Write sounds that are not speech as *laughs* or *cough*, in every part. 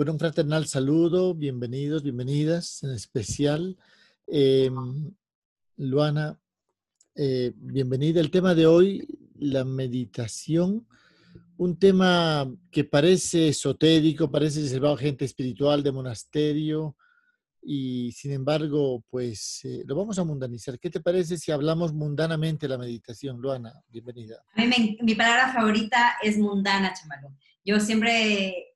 Bueno, un fraternal saludo, bienvenidos, bienvenidas, en especial. Em, Luana, eh, bienvenida. El tema de hoy, la meditación, un tema que parece esotérico, parece reservado a gente espiritual de monasterio, y sin embargo, pues eh, lo vamos a mundanizar. ¿Qué te parece si hablamos mundanamente la meditación, Luana? Bienvenida. A mí mi palabra favorita es mundana, Chamalú. Yo siempre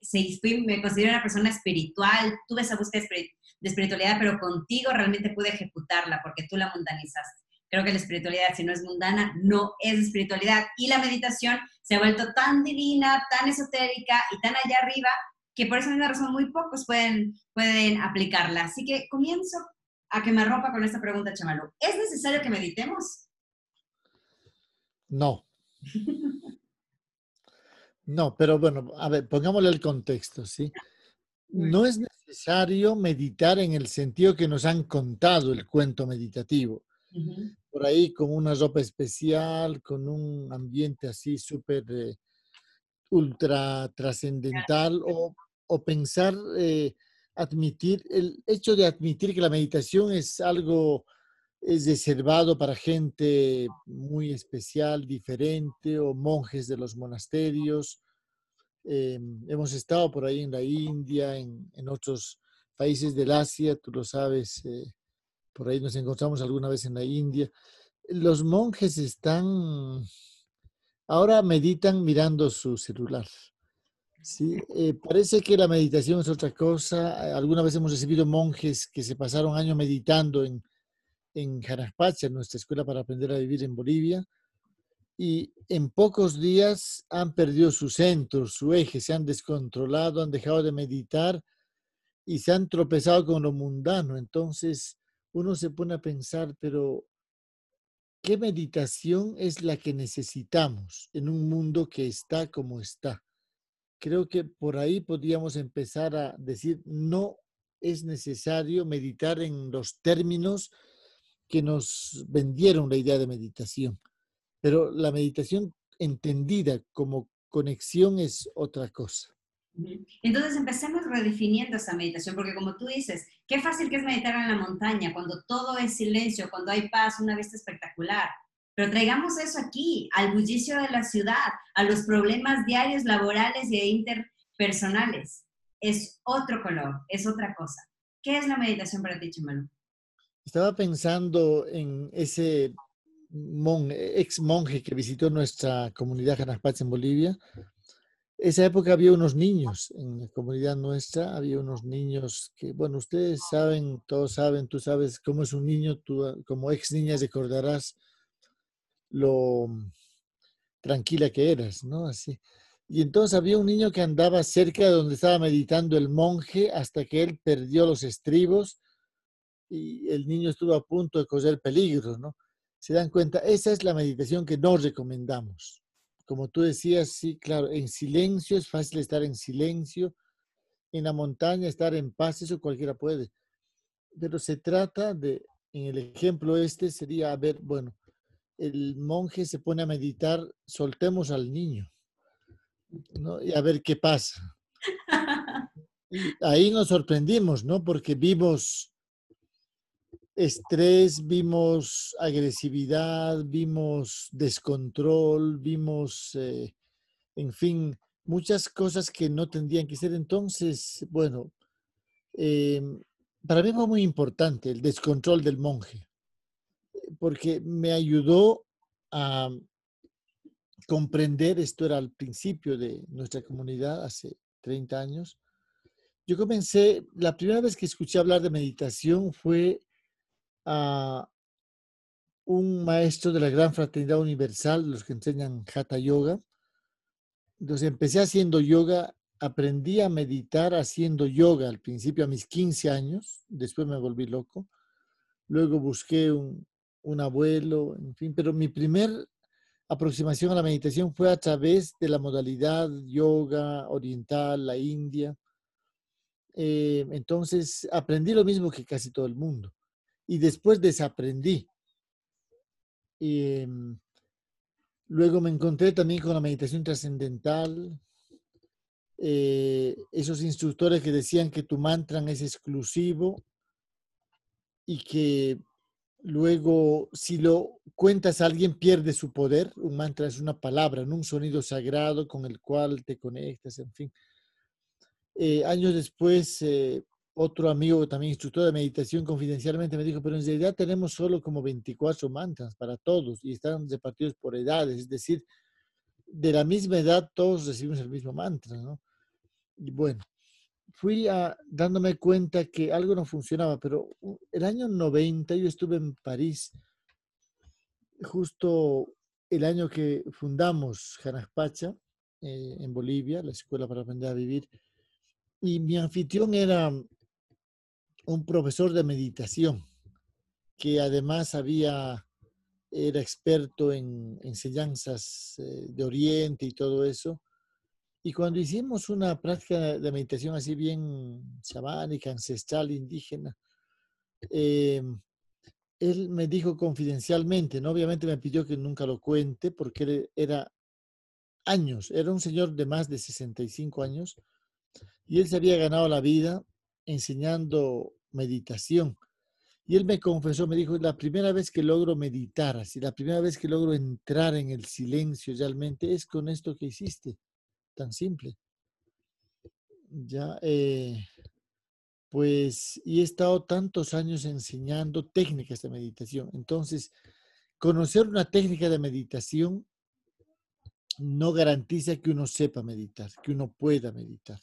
me considero una persona espiritual, tuve esa búsqueda de espiritualidad, pero contigo realmente pude ejecutarla porque tú la mundanizaste. Creo que la espiritualidad, si no es mundana, no es espiritualidad. Y la meditación se ha vuelto tan divina, tan esotérica y tan allá arriba que por esa misma razón muy pocos pueden, pueden aplicarla. Así que comienzo a que me rompa con esta pregunta, Chamalú. ¿Es necesario que meditemos? No. *laughs* No, pero bueno, a ver, pongámosle el contexto, ¿sí? No es necesario meditar en el sentido que nos han contado el cuento meditativo. Por ahí con una ropa especial, con un ambiente así súper eh, ultra trascendental o, pensar, eh, admitir, el hecho de admitir que la meditación es algo es reservado para gente muy especial, diferente, o monjes de los monasterios. Em, hemos estado por ahí en la India, en, otros países del Asia, tú lo sabes, eh, por ahí nos encontramos alguna vez en la India. Los monjes están, ahora meditan mirando su celular. Sí, eh, parece que la meditación es otra cosa. Alguna vez hemos recibido monjes que se pasaron años meditando en, en Jaraspacha, nuestra escuela para aprender a vivir en Bolivia, y en pocos días han perdido su centro, su eje, se han descontrolado, han dejado de meditar y se han tropezado con lo mundano. Entonces uno se pone a pensar, pero ¿qué meditación es la que necesitamos en un mundo que está como está? Creo que por ahí podríamos empezar a decir, no es necesario meditar en los términos que nos vendieron la idea de meditación. Pero la meditación entendida como conexión es otra cosa. Entonces empecemos redefiniendo esa meditación, porque como tú dices, qué fácil que es meditar en la montaña, cuando todo es silencio, cuando hay paz, una vista espectacular. Pero traigamos eso aquí, al bullicio de la ciudad, a los problemas diarios, laborales y interpersonales. Es otro color, es otra cosa. ¿Qué es la meditación para ti, Chimano? Estaba pensando en ese ex monje que visitó nuestra comunidad Janapach en Bolivia. Esa época había unos niños en la comunidad nuestra, había unos niños que, bueno, ustedes saben, todos saben, tú sabes cómo es un niño, tú como ex niña recordarás lo tranquila que eras, ¿no? Así. Y entonces había un niño que andaba cerca de donde estaba meditando el monje hasta que él perdió los estribos y el niño estuvo a punto de correr peligro, ¿no? Se dan cuenta, esa es la meditación que no recomendamos. Como tú decías, sí, claro, en silencio es fácil estar en silencio, en la montaña estar en paz, eso cualquiera puede. Pero se trata de, en el ejemplo este sería, a ver, bueno, el monje se pone a meditar, soltemos al niño, ¿no? Y a ver qué pasa. *laughs* Y ahí nos sorprendimos, ¿no? Porque vimos estrés, vimos agresividad, vimos descontrol, vimos, eh, en fin, muchas cosas que no tendrían que ser. Entonces, bueno, em, para mí fue muy importante el descontrol del monje, porque me ayudó a comprender, esto era al principio de nuestra comunidad, hace 30 años. Yo comencé, la primera vez que escuché hablar de meditación fue a un maestro de la Gran Fraternidad Universal, los que enseñan Hatha Yoga. Entonces empecé haciendo yoga, aprendí a meditar haciendo yoga al principio a mis 15 años, después me volví loco. Luego busqué un, un abuelo, en fin, pero mi primer aproximación a la meditación fue a través de la modalidad yoga oriental, la India. Eh, entonces aprendí lo mismo que casi todo el mundo y después desaprendí. Em, luego me encontré también con la meditación trascendental. eh, esos instructores que decían que tu mantra es exclusivo y que luego si lo cuentas alguien pierde su poder. Un mantra es una palabra, un sonido sagrado con el cual te conectas, en fin. Eh, años después, eh, otro amigo, también instructor de meditación, confidencialmente me dijo, pero en realidad tenemos solo como 24 mantras para todos y están repartidos por edades, es decir, de la misma edad todos recibimos el mismo mantra, ¿no? Y bueno, fui a, dándome cuenta que algo no funcionaba, pero el año 90 yo estuve en París, justo el año que fundamos Janaspacha, eh, en Bolivia, la escuela para aprender a vivir, y mi anfitrión era un profesor de meditación, que además había, era experto en enseñanzas eh, de Oriente y todo eso. Y cuando hicimos una práctica de meditación así bien chamánica, ancestral, indígena, eh, él me dijo confidencialmente, ¿no? obviamente me pidió que nunca lo cuente porque era años, era un señor de más de 65 años y él se había ganado la vida enseñando meditación. Y él me confesó, me dijo, la primera vez que logro meditar, así, la primera vez que logro entrar en el silencio realmente es con esto que hiciste tan simple. Ya, eh, pues, y he estado tantos años enseñando técnicas de meditación. Entonces, conocer una técnica de meditación no garantiza que uno sepa meditar, que uno pueda meditar.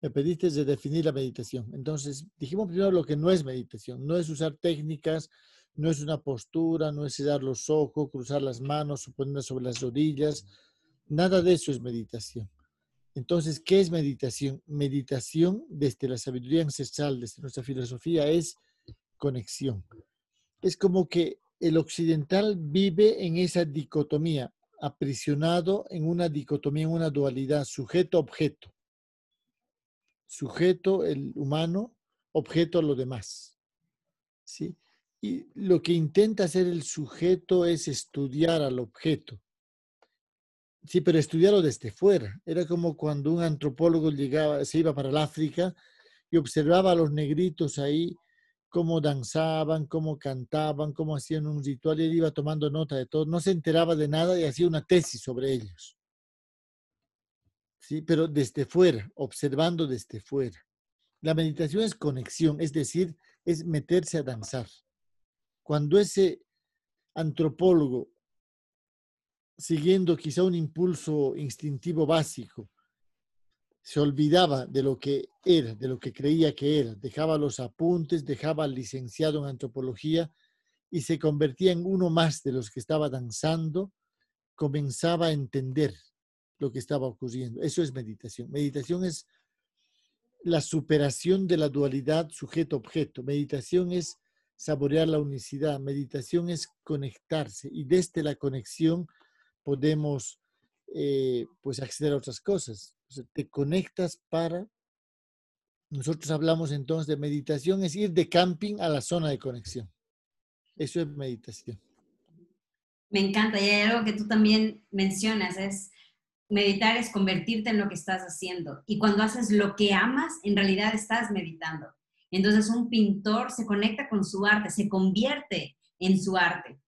Me pediste de definir la meditación. Entonces, dijimos primero lo que no es meditación. No es usar técnicas, no es una postura, no es cerrar los ojos, cruzar las manos ponerlas sobre las rodillas. Nada de eso es meditación. Entonces, ¿qué es meditación? Meditación desde la sabiduría ancestral, desde nuestra filosofía, es conexión. Es como que el occidental vive en esa dicotomía, aprisionado en una dicotomía, en una dualidad, sujeto-objeto. Sujeto, el humano, objeto, lo demás. ¿Sí? Y lo que intenta hacer el sujeto es estudiar al objeto Sí, pero estudiarlo desde fuera. Era como cuando un antropólogo llegaba, se iba para el África y observaba a los negritos ahí, cómo danzaban, cómo cantaban, cómo hacían un ritual y él iba tomando nota de todo. No se enteraba de nada y hacía una tesis sobre ellos. Sí, pero desde fuera, observando desde fuera. La meditación es conexión, es decir, es meterse a danzar. Cuando ese antropólogo siguiendo quizá un impulso instintivo básico, se olvidaba de lo que era, de lo que creía que era, dejaba los apuntes, dejaba al licenciado en antropología y se convertía en uno más de los que estaba danzando, comenzaba a entender lo que estaba ocurriendo. Eso es meditación. Meditación es la superación de la dualidad sujeto-objeto. Meditación es saborear la unicidad. Meditación es conectarse y desde la conexión podemos eh, pues acceder a otras cosas. te conectas para... Nosotros hablamos entonces de meditación, es ir de camping a la zona de conexión. Eso es meditación. Me encanta. Y hay algo que tú también mencionas, es meditar es convertirte en lo que estás haciendo. Y cuando haces lo que amas, en realidad estás meditando. Entonces un pintor se conecta con su arte, se convierte en su arte.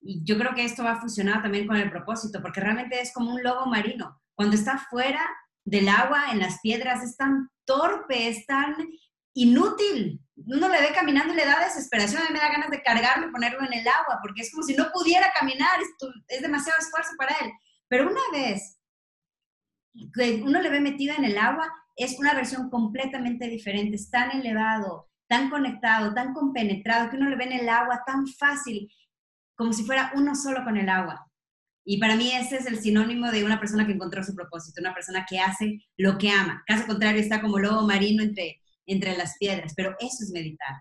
Y yo creo que esto va a funcionar también con el propósito, porque realmente es como un lobo marino. Cuando está fuera del agua, en las piedras, es tan torpe, es tan inútil. Uno le ve caminando y le da desesperación, a mí me da ganas de cargarlo y ponerlo en el agua, porque es como si no pudiera caminar, es, demasiado esfuerzo para él. Pero una vez que uno le ve metido en el agua, es una versión completamente diferente, es tan elevado, tan conectado, tan compenetrado, que uno le ve en el agua tan fácil como si fuera uno solo con el agua. Y para mí ese es el sinónimo de una persona que encontró su propósito, una persona que hace lo que ama. Caso contrario, está como lobo marino entre, entre las piedras, pero eso es meditar.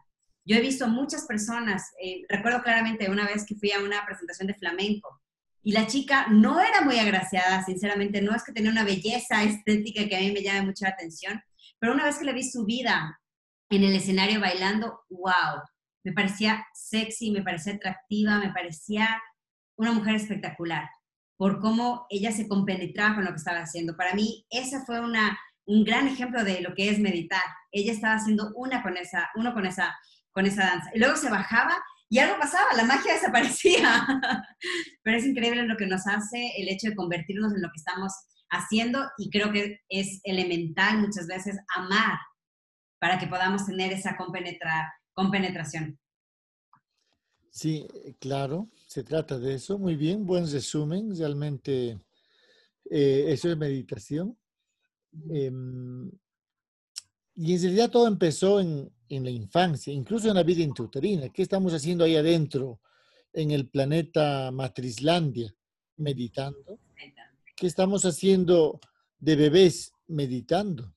Yo he visto muchas personas, eh, recuerdo claramente una vez que fui a una presentación de flamenco y la chica no era muy agraciada, sinceramente, no es que tenía una belleza estética que a mí me llame mucha atención, pero una vez que le vi su vida en el escenario bailando, wow, me parecía sexy, me parecía atractiva, me parecía una mujer espectacular por cómo ella se compenetraba con lo que estaba haciendo. Para mí, esa fue una, un gran ejemplo de lo que es meditar. Ella estaba haciendo una con esa, uno con esa, con esa danza. Y luego se bajaba y algo pasaba, la magia *laughs* desaparecía. Pero es increíble lo que nos hace el hecho de convertirnos en lo que estamos haciendo y creo que es elemental muchas veces amar para que podamos tener esa compenetra, compenetración. Sí, claro, se trata de eso. Muy bien, buen resumen. Realmente eh, eso es meditación. Em, y en realidad todo empezó en, en, la infancia, incluso en la vida intrauterina. ¿Qué estamos haciendo ahí adentro en el planeta Matrizlandia? Meditando. ¿Qué estamos haciendo de bebés? Meditando.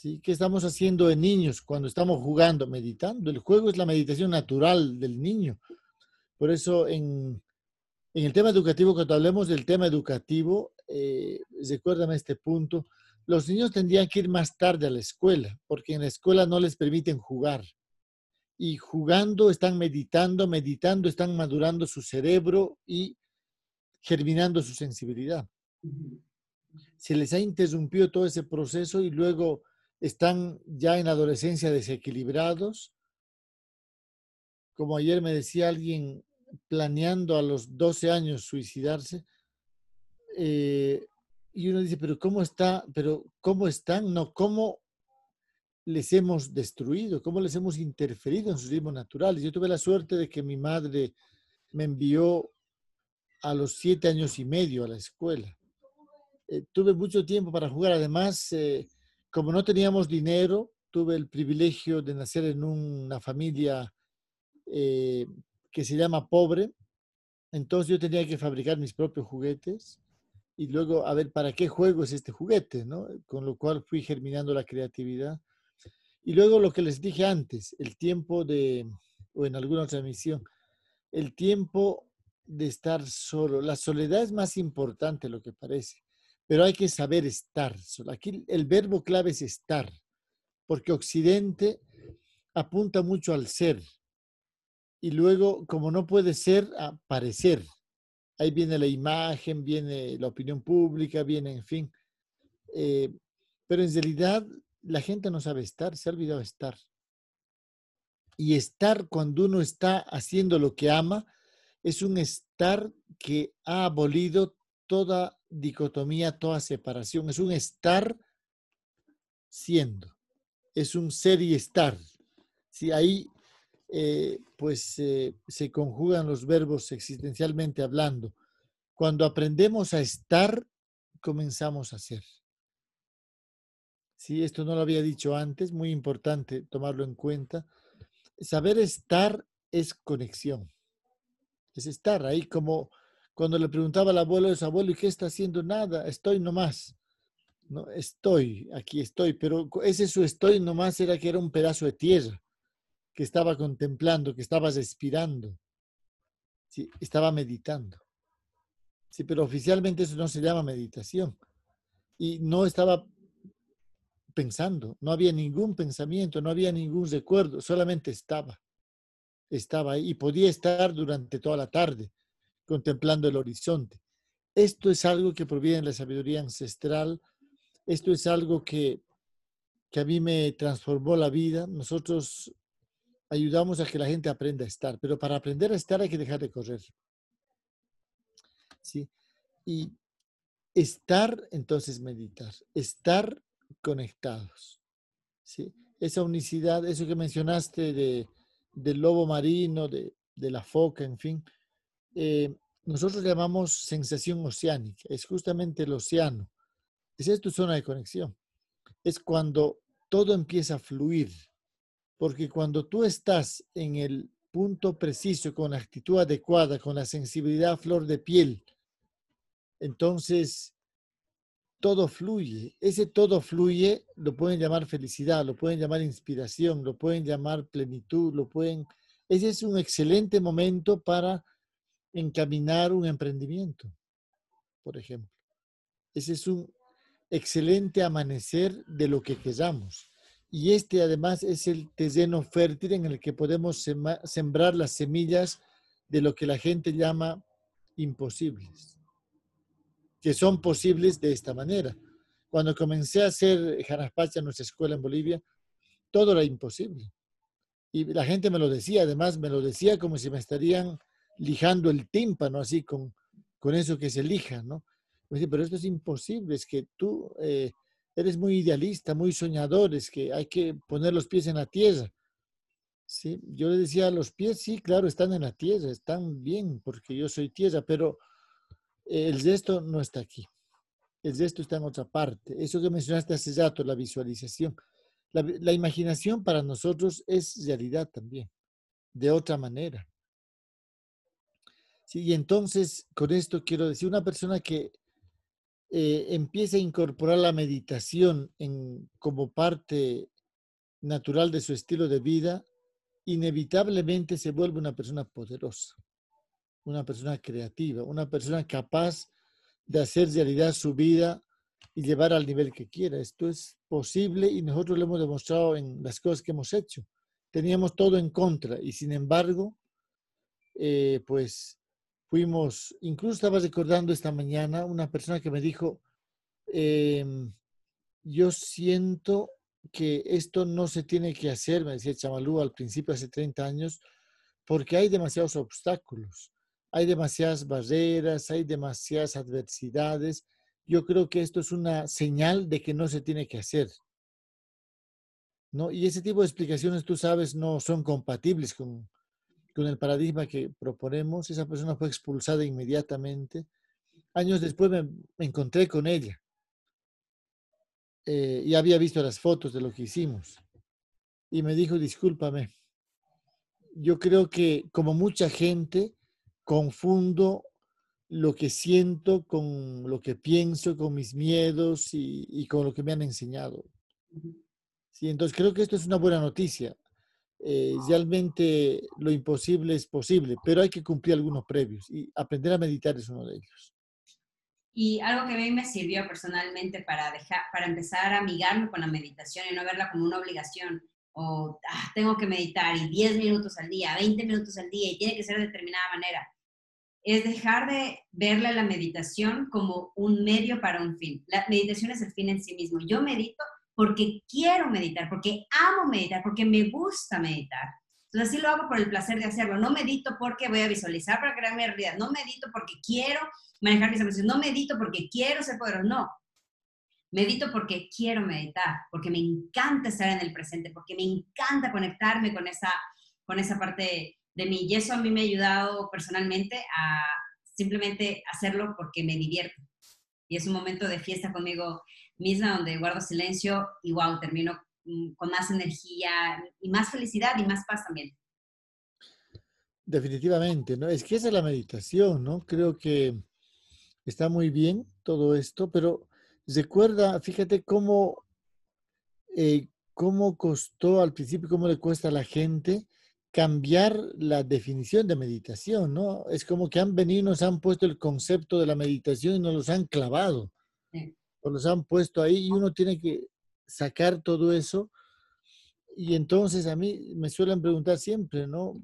¿Sí? ¿Qué estamos haciendo de niños cuando estamos jugando? Meditando. El juego es la meditación natural del niño. Por eso en, en el tema educativo, cuando hablemos del tema educativo, eh, recuérdame este punto, los niños tendrían que ir más tarde a la escuela, porque en la escuela no les permiten jugar. Y jugando están meditando, meditando están madurando su cerebro y germinando su sensibilidad. Se les ha interrumpido todo ese proceso y luego están ya en la adolescencia desequilibrados. Como ayer me decía alguien planeando a los 12 años suicidarse, eh, y uno dice, pero ¿cómo está? Pero ¿cómo están? No, ¿cómo les hemos destruido? ¿Cómo les hemos interferido en sus ritmos naturales? Yo tuve la suerte de que mi madre me envió a los siete años y medio a la escuela. Eh, tuve mucho tiempo para jugar. Además, eh, como no teníamos dinero, tuve el privilegio de nacer en una familia que se llama pobre. Entonces yo tenía que fabricar mis propios juguetes y luego a ver para qué juego es este juguete, ¿no? Con lo cual fui germinando la creatividad. Y luego lo que les dije antes, el tiempo de, o en alguna otra emisión, el tiempo de estar solo. La soledad es más importante lo que parece, pero hay que saber estar. Aquí el verbo clave es estar, porque Occidente apunta mucho al ser. Y luego, como no puede ser, a parecer ahí viene la imagen, viene la opinión pública, viene, en fin. Eh, pero en realidad la gente no sabe estar, se ha olvidado estar. Y estar cuando uno está haciendo lo que ama es un estar que ha abolido toda dicotomía, toda separación. Es un estar siendo. Es un ser y estar. Si ahí eh, pues eh, se conjugan los verbos existencialmente hablando. Cuando aprendemos a estar, comenzamos a ser. Sí, esto no lo había dicho antes, muy importante tomarlo en cuenta. Saber estar es conexión. Es estar ahí como cuando le preguntaba al abuelo de su abuelo, ¿y qué está haciendo? Nada, estoy nomás. No, estoy, aquí estoy, pero ese su estoy nomás era que era un pedazo de tierra que estaba contemplando, que estaba respirando. Sí, estaba meditando. Sí, pero oficialmente eso no se llama meditación. Y no estaba pensando, no había ningún pensamiento, no había ningún recuerdo, solamente estaba. Estaba ahí y podía estar durante toda la tarde contemplando el horizonte. Esto es algo que proviene de la sabiduría ancestral. Esto es algo que, que a mí me transformó la vida. Nosotros ayudamos a que la gente aprenda a estar, pero para aprender a estar hay que dejar de correr. ¿Sí? Y estar, entonces meditar, estar conectados. ¿Sí? Esa unicidad, eso que mencionaste de, del lobo marino, de, de la foca, en fin, eh, nosotros llamamos sensación oceánica, es justamente el océano. Esa es tu zona de conexión. Es cuando todo empieza a fluir, porque cuando tú estás en el punto preciso, con la actitud adecuada, con la sensibilidad a flor de piel, entonces todo fluye. Ese todo fluye, lo pueden llamar felicidad, lo pueden llamar inspiración, lo pueden llamar plenitud, lo pueden... Ese es un excelente momento para encaminar un emprendimiento, por ejemplo. Ese es un excelente amanecer de lo que queramos. Y este además es el terreno fértil en el que podemos sembrar las semillas de lo que la gente llama imposibles, que son posibles de esta manera. Cuando comencé a hacer Janaspacha en nuestra escuela en Bolivia, todo era imposible. Y la gente me lo decía, además me lo decía como si me estarían lijando el tímpano, así con, con eso que se lija, ¿no? pero esto es imposible, es que tú eh, eres muy idealista, muy soñador, es que hay que poner los pies en la tierra. Sí, yo le decía, los pies sí, claro, están en la tierra, están bien, porque yo soy tierra, pero el gesto no está aquí. El gesto está en otra parte. Eso que mencionaste hace rato, la visualización. La, imaginación para nosotros es realidad también, de otra manera. Y entonces, con esto quiero decir, una persona que eh, empieza a incorporar la meditación en, como parte natural de su estilo de vida, inevitablemente se vuelve una persona poderosa, una persona creativa, una persona capaz de hacer realidad su vida y llevar al nivel que quiera. Esto es posible y nosotros lo hemos demostrado en las cosas que hemos hecho. Teníamos todo en contra y sin embargo, eh, pues fuimos, incluso estaba recordando esta mañana una persona que me dijo, em, yo siento que esto no se tiene que hacer, me decía Chamalú al principio, hace 30 años, porque hay demasiados obstáculos, hay demasiadas barreras, hay demasiadas adversidades. Yo creo que esto es una señal de que no se tiene que hacer. ¿no? Y ese tipo de explicaciones, tú sabes, no son compatibles con, con el paradigma que proponemos. Esa persona fue expulsada inmediatamente. Años después me encontré con ella eh, y había visto las fotos de lo que hicimos. Y me dijo, discúlpame, yo creo que como mucha gente confundo lo que siento con lo que pienso, con mis miedos y, con lo que me han enseñado. Sí, entonces creo que esto es una buena noticia. Eh, realmente lo imposible es posible, pero hay que cumplir algunos previos y aprender a meditar es uno de ellos. Y algo que a mí me sirvió personalmente para, dejar, para empezar a amigarme con la meditación y no verla como una obligación o ah, tengo que meditar y 10 minutos al día, 20 minutos al día y tiene que ser de determinada manera, es dejar de verla la meditación como un medio para un fin. La meditación es el fin en sí mismo. Yo medito porque quiero meditar, porque amo meditar, porque me gusta meditar. Entonces, así lo hago por el placer de hacerlo. No medito porque voy a visualizar para crear mi realidad. No medito porque quiero manejar mis emociones. No medito porque quiero ser poderoso. No. Medito porque quiero meditar, porque me encanta estar en el presente, porque me encanta conectarme con esa, con esa parte de mí. Y eso a mí me ha ayudado personalmente a simplemente hacerlo porque me divierto. Y es un momento de fiesta conmigo misma donde guardo silencio y wow, termino Mm, con más energía y más felicidad y más paz también. Definitivamente, ¿no? Es que esa es la meditación, ¿no? Creo que está muy bien todo esto, pero recuerda, fíjate cómo, eh, cómo costó al principio, cómo le cuesta a la gente cambiar la definición de meditación, ¿no? Es como que han venido, nos han puesto el concepto de la meditación y nos los han clavado. Nos los han puesto ahí y uno tiene que sacar todo eso. Y entonces a mí me suelen preguntar siempre, ¿no?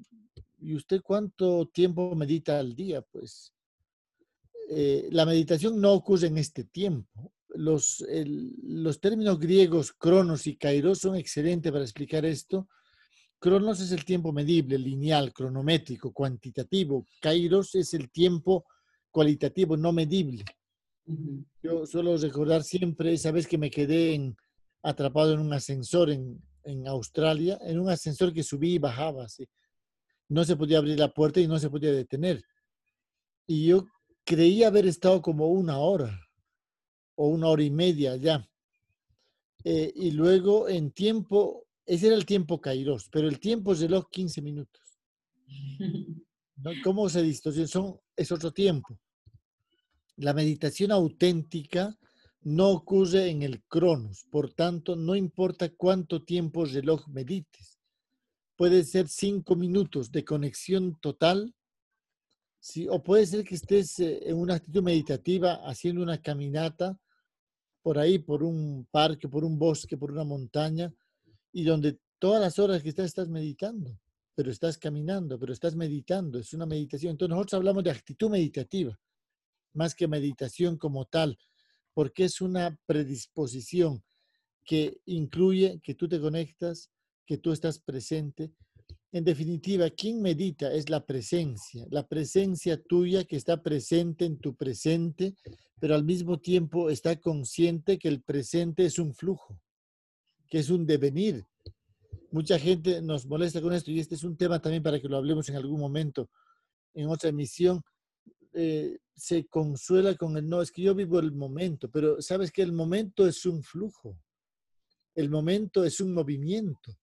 ¿Y usted cuánto tiempo medita al día? Pues eh, la meditación no ocurre en este tiempo. Los, los términos griegos cronos y kairos son excelentes para explicar esto. Cronos es el tiempo medible, lineal, cronométrico, cuantitativo. Kairos es el tiempo cualitativo, no medible. Yo suelo recordar siempre esa vez que me quedé en, atrapado en un ascensor en, en Australia, en un ascensor que subía y bajaba. Así. No se podía abrir la puerta y no se podía detener. Y yo creí haber estado como una hora o una hora y media ya. Eh, y luego en tiempo, ese era el tiempo Kairos, pero el tiempo es reloj 15 minutos. *laughs* ¿No? ¿Cómo se distorsiona? Son, es otro tiempo. La meditación auténtica no ocurre en el cronos, por tanto, no importa cuánto tiempo reloj medites. Puede ser cinco minutos de conexión total, ¿sí? o puede ser que estés eh, en una actitud meditativa haciendo una caminata por ahí, por un parque, por un bosque, por una montaña, y donde todas las horas que estás estás meditando, pero estás caminando, pero estás meditando, es una meditación. Entonces nosotros hablamos de actitud meditativa, más que meditación como tal porque es una predisposición que incluye que tú te conectas, que tú estás presente. En definitiva, quien medita es la presencia, la presencia tuya que está presente en tu presente, pero al mismo tiempo está consciente que el presente es un flujo, que es un devenir. Mucha gente nos molesta con esto y este es un tema también para que lo hablemos en algún momento, en otra emisión. Eh, se consuela con el no, es que yo vivo el momento, pero sabes que el momento es un flujo, el momento es un movimiento.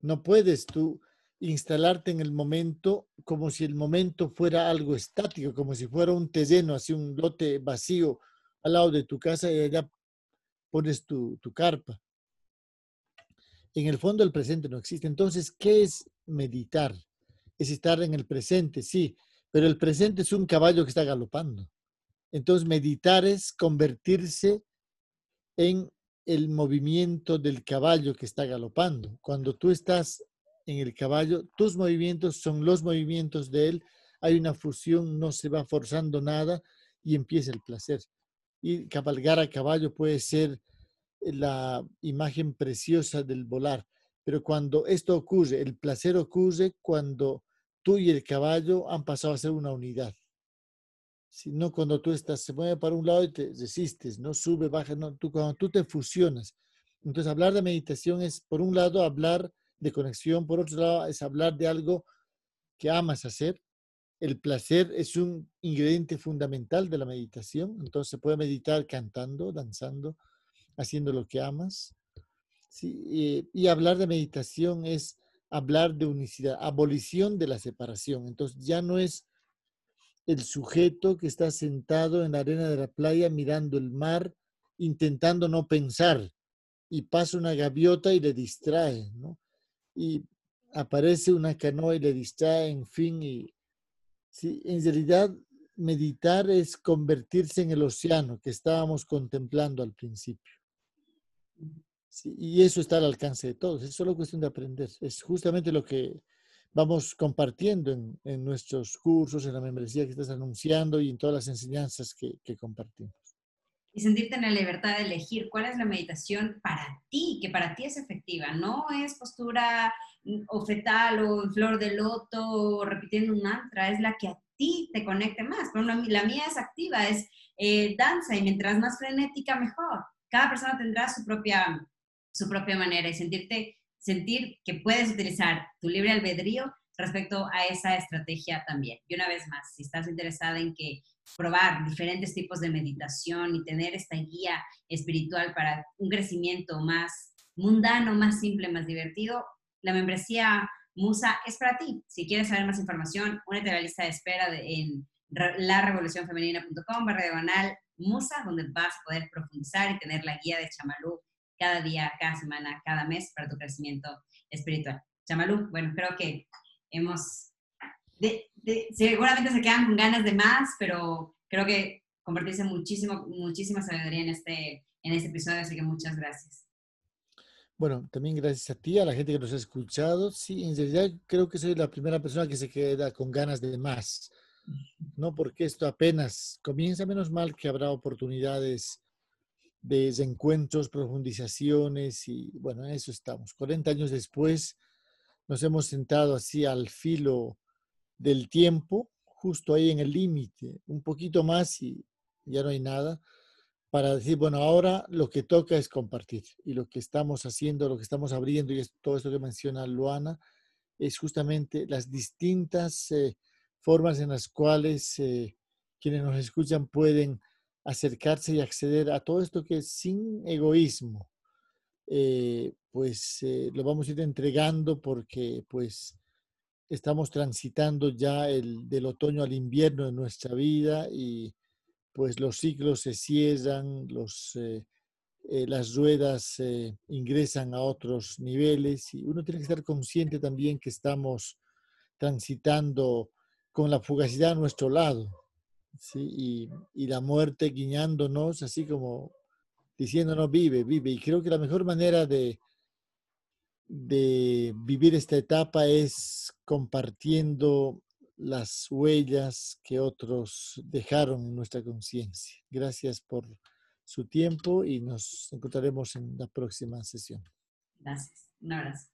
No puedes tú instalarte en el momento como si el momento fuera algo estático, como si fuera un terreno, así un lote vacío al lado de tu casa y allá pones tu, tu carpa. En el fondo el presente no existe. Entonces, ¿qué es meditar? Es estar en el presente, sí, pero el presente es un caballo que está galopando. Entonces, meditar es convertirse en el movimiento del caballo que está galopando. Cuando tú estás en el caballo, tus movimientos son los movimientos de él, hay una fusión, no se va forzando nada y empieza el placer. Y cabalgar a caballo puede ser la imagen preciosa del volar, pero cuando esto ocurre, el placer ocurre cuando tú y el caballo han pasado a ser una unidad sino cuando tú estás, se mueve para un lado y te resistes, no sube, baja, no, tú, cuando tú te fusionas. Entonces, hablar de meditación es, por un lado, hablar de conexión, por otro lado, es hablar de algo que amas hacer. El placer es un ingrediente fundamental de la meditación, entonces se puede meditar cantando, danzando, haciendo lo que amas. Sí, y hablar de meditación es hablar de unicidad, abolición de la separación. Entonces ya no es el sujeto que está sentado en la arena de la playa mirando el mar, intentando no pensar, y pasa una gaviota y le distrae, ¿no? Y aparece una canoa y le distrae, en fin, y sí, en realidad meditar es convertirse en el océano que estábamos contemplando al principio. Y eso está al alcance de todos, es solo cuestión de aprender, es justamente lo que vamos compartiendo en, nuestros cursos, en la membresía que estás anunciando y en todas las enseñanzas que, compartimos. Y sentirte en la libertad de elegir cuál es la meditación para ti, que para ti es efectiva. No es postura mm, o fetal o en flor de loto o repitiendo un mantra, es la que a ti te conecte más. Pero la mía es activa, es eh, danza y mientras más frenética, mejor. Cada persona tendrá su propia, su propia manera y sentirte sentir que puedes utilizar tu libre albedrío respecto a esa estrategia también. Y una vez más, si estás interesada en que probar diferentes tipos de meditación y tener esta guía espiritual para un crecimiento más mundano, más simple, más divertido, la membresía Musa es para ti. Si quieres saber más información, únete a la lista de espera de, en larevolucionfemenina.com barra diagonal Musa, donde vas a poder profundizar y tener la guía de Chamalú cada día, cada semana, cada mes para tu crecimiento espiritual. Chamalú, bueno, creo que hemos, seguramente se quedan con ganas de más, pero creo que compartiste muchísimo, muchísima sabiduría en este, en este episodio, así que muchas gracias. Bueno, también gracias a ti, a la gente que nos ha escuchado. Sí, en realidad creo que soy la primera persona que se queda con ganas de más, ¿no? Porque esto apenas comienza, menos mal que habrá oportunidades de encuentros, profundizaciones y bueno, eso estamos. 40 años después nos hemos sentado así al filo del tiempo, justo ahí en el límite, un poquito más y ya no hay nada, para decir, bueno, ahora lo que toca es compartir y lo que estamos haciendo, lo que estamos abriendo y es todo esto que menciona Luana, es justamente las distintas eh, formas en las cuales eh, quienes nos escuchan pueden acercarse y acceder a todo esto que es sin egoísmo, eh, pues eh, lo vamos a ir entregando porque pues estamos transitando ya el, del otoño al invierno de nuestra vida y pues los ciclos se cierran, eh, las ruedas ingresan a otros niveles y uno tiene que estar consciente también que estamos transitando con la fugacidad a nuestro lado ¿sí? y, la muerte guiñándonos, así como diciéndonos vive, vive. Y creo que la mejor manera de, de vivir esta etapa es compartiendo las huellas que otros dejaron en nuestra conciencia. Gracias por su tiempo y nos encontraremos en la próxima sesión. Gracias. Un abrazo.